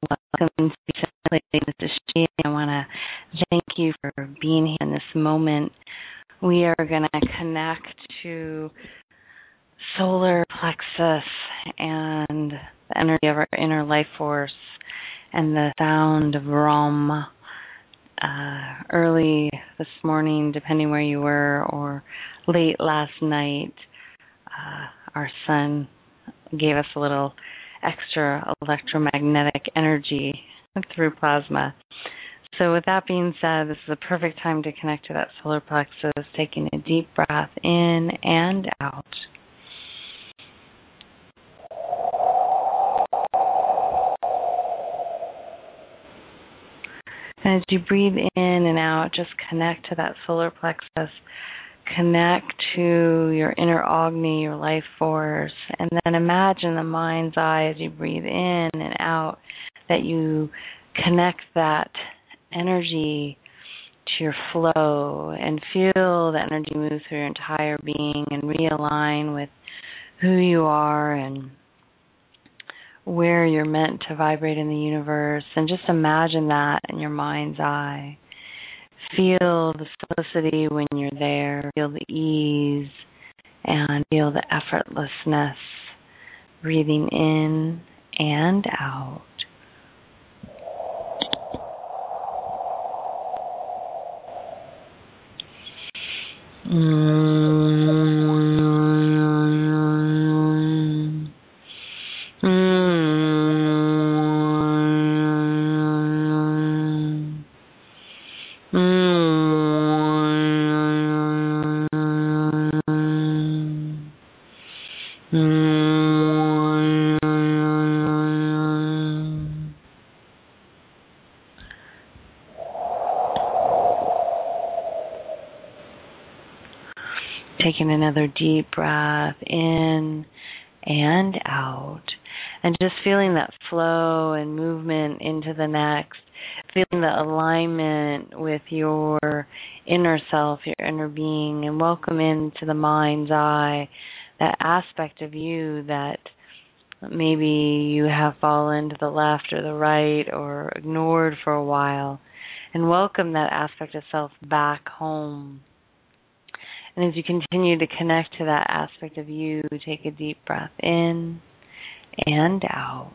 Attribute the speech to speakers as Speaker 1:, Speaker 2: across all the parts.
Speaker 1: Welcome to. This is she. I want to thank you for being here in this moment. We are going to connect to solar plexus and the energy of our inner life force and the sound of Ram uh, early this morning, depending where you were, or late last night. Uh, our sun gave us a little extra electromagnetic energy through plasma. So, with that being said, this is a perfect time to connect to that solar plexus, taking a deep breath in and out. And as you breathe in and out, just connect to that solar plexus. Connect to your inner Agni, your life force, and then imagine the mind's eye as you breathe in and out that you connect that energy to your flow and feel the energy move through your entire being and realign with who you are and where you're meant to vibrate in the universe and just imagine that in your mind's eye. Feel the simplicity when you're there, feel the ease and feel the effortlessness breathing in and out. Mm. Taking another deep breath in and out, and just feeling that flow and movement into the next, feeling the alignment with your inner self, your inner being, and welcome into the mind's eye that aspect of you that maybe you have fallen to the left or the right or ignored for a while, and welcome that aspect of self back home. And as you continue to connect to that aspect of you, take a deep breath in and out.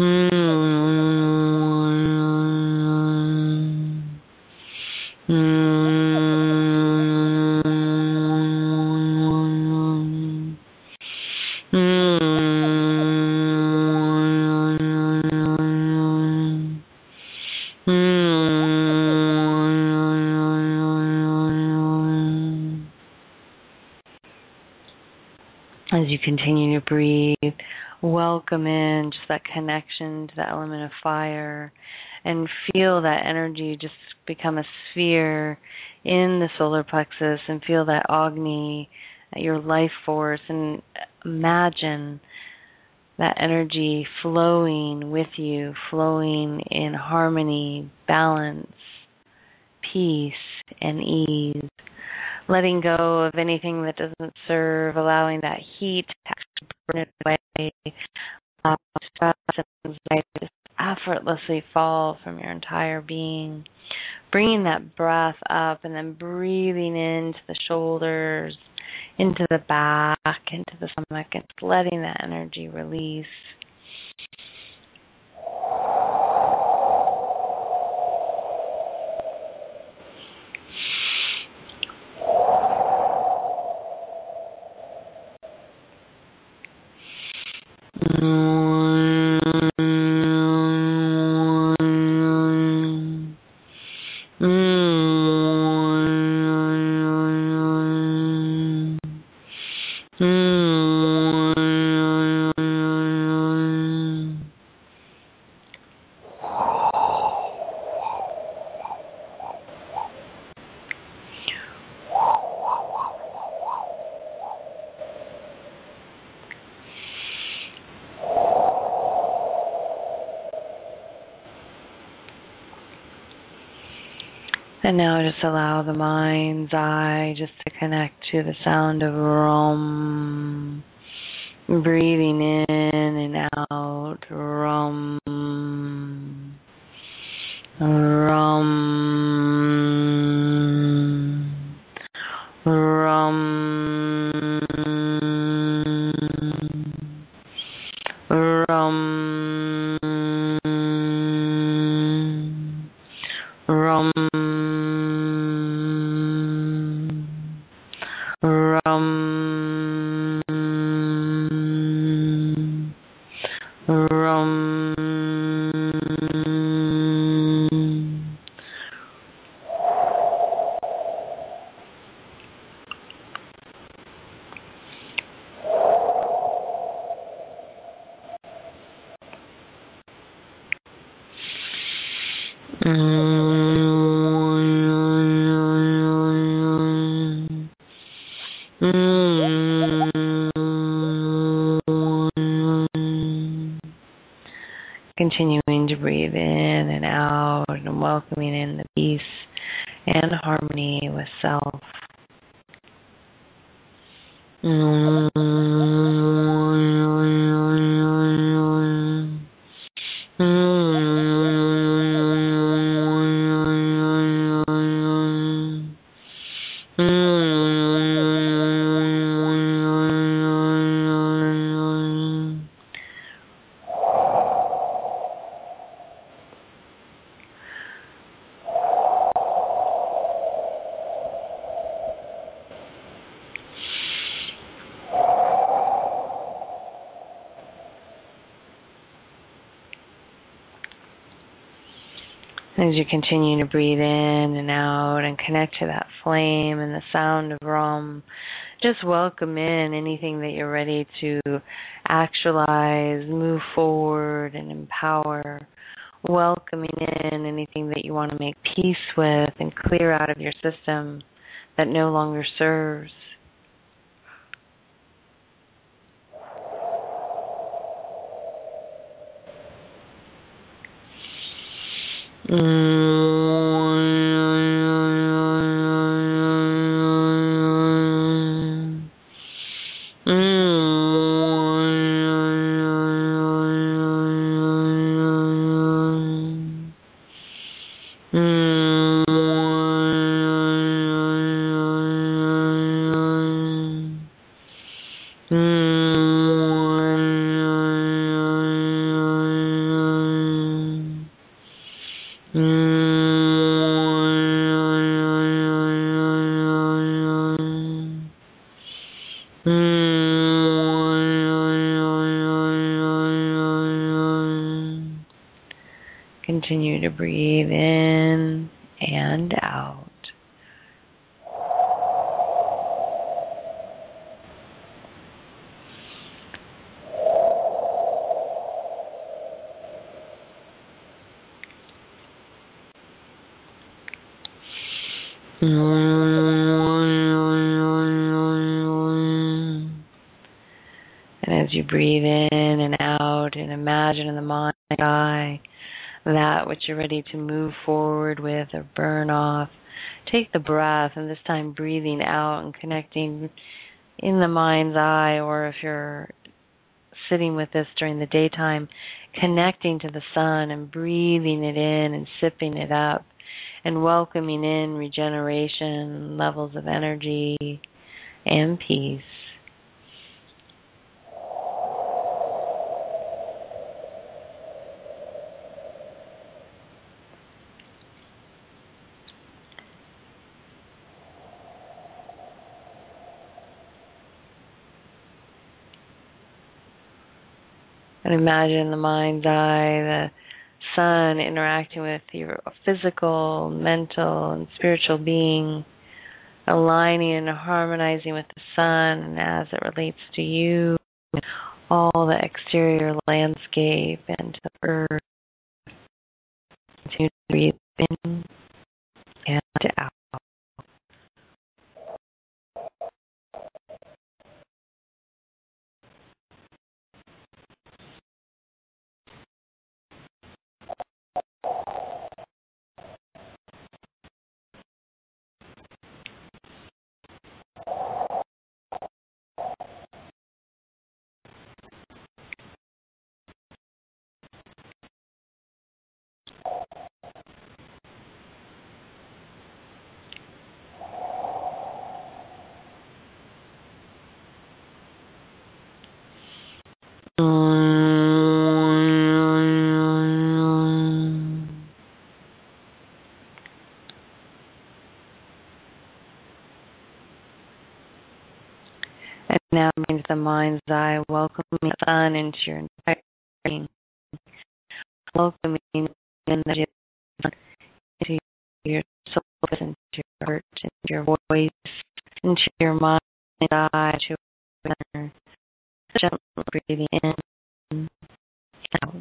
Speaker 1: as continue to breathe, welcome in just that connection to the element of fire and feel that energy just become a sphere in the solar plexus and feel that Agni, your life force, and imagine that energy flowing with you, flowing in harmony, balance, peace, and ease letting go of anything that doesn't serve, allowing that heat to burn it away, um, stress and anxiety just effortlessly fall from your entire being. Bringing that breath up and then breathing into the shoulders, into the back, into the stomach, and letting that energy release. And now just allow the mind's eye just to connect to the sound of Rum. Breathing in and out. Rum. Continuing to breathe in and out and welcoming in the peace and harmony with self. Continue to breathe in and out and connect to that flame and the sound of Rum, just welcome in anything that you're ready to actualize, move forward, and empower. Welcoming in anything that you want to make peace with and clear out of your system that no longer serves. Continue And as you breathe in and out and imagine in the mind's eye that which you're ready to move forward with or burn off, take the breath and this time breathing out and connecting in the mind's eye or if you're sitting with this during the daytime, connecting to the sun and breathing it in and sipping it up and welcoming in regeneration, levels of energy and peace. And imagine the mind's eye the sun interacting with your physical, mental, and spiritual being, aligning and harmonizing with the sun and as it relates to you, all the exterior landscape and the earth. To breathe in the mind's eye, welcoming sun into your entire being. Welcoming energy into your soul, into your heart, into your voice, into your mind, eye, to your gently breathing in, and out.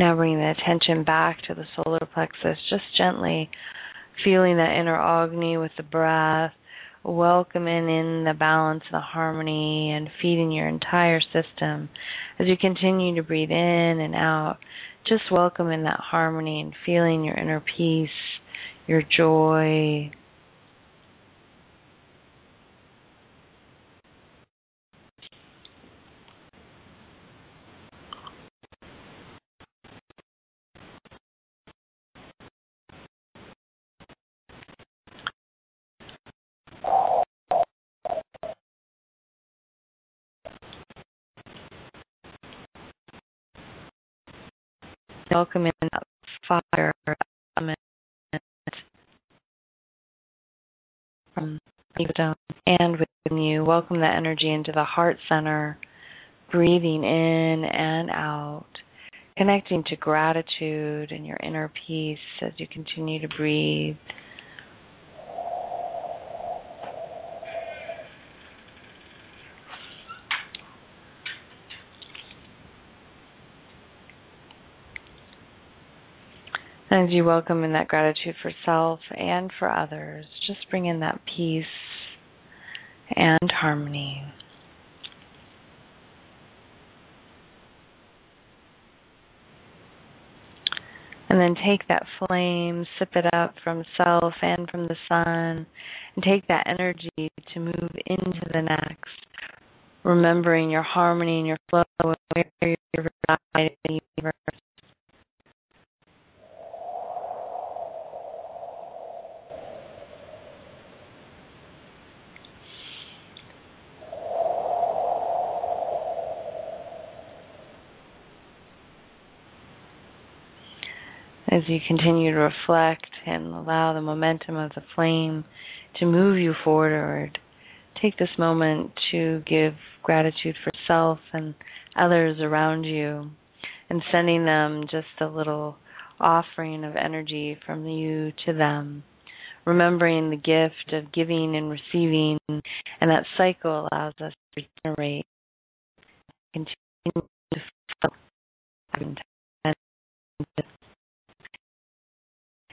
Speaker 1: Now bring the attention back to the solar plexus, just gently feeling that inner Agni with the breath, welcoming in the balance, the harmony, and feeding your entire system as you continue to breathe in and out. Just welcoming that harmony and feeling your inner peace, your joy, welcome in fire element from wisdom and within you. Welcome that energy into the heart center, breathing in and out, connecting to gratitude and your inner peace as you continue to breathe. As you welcome in that gratitude for self and for others, just bring in that peace and harmony. And then take that flame, sip it up from self and from the sun, and take that energy to move into the next, remembering your harmony and your flow and where you're the universe. As you continue to reflect and allow the momentum of the flame to move you forward, take this moment to give gratitude for self and others around you and sending them just a little offering of energy from you to them. Remembering the gift of giving and receiving, and that cycle allows us to regenerate, continue to feel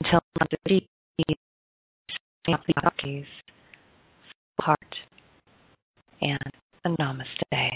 Speaker 1: until the deep heart and a namaste.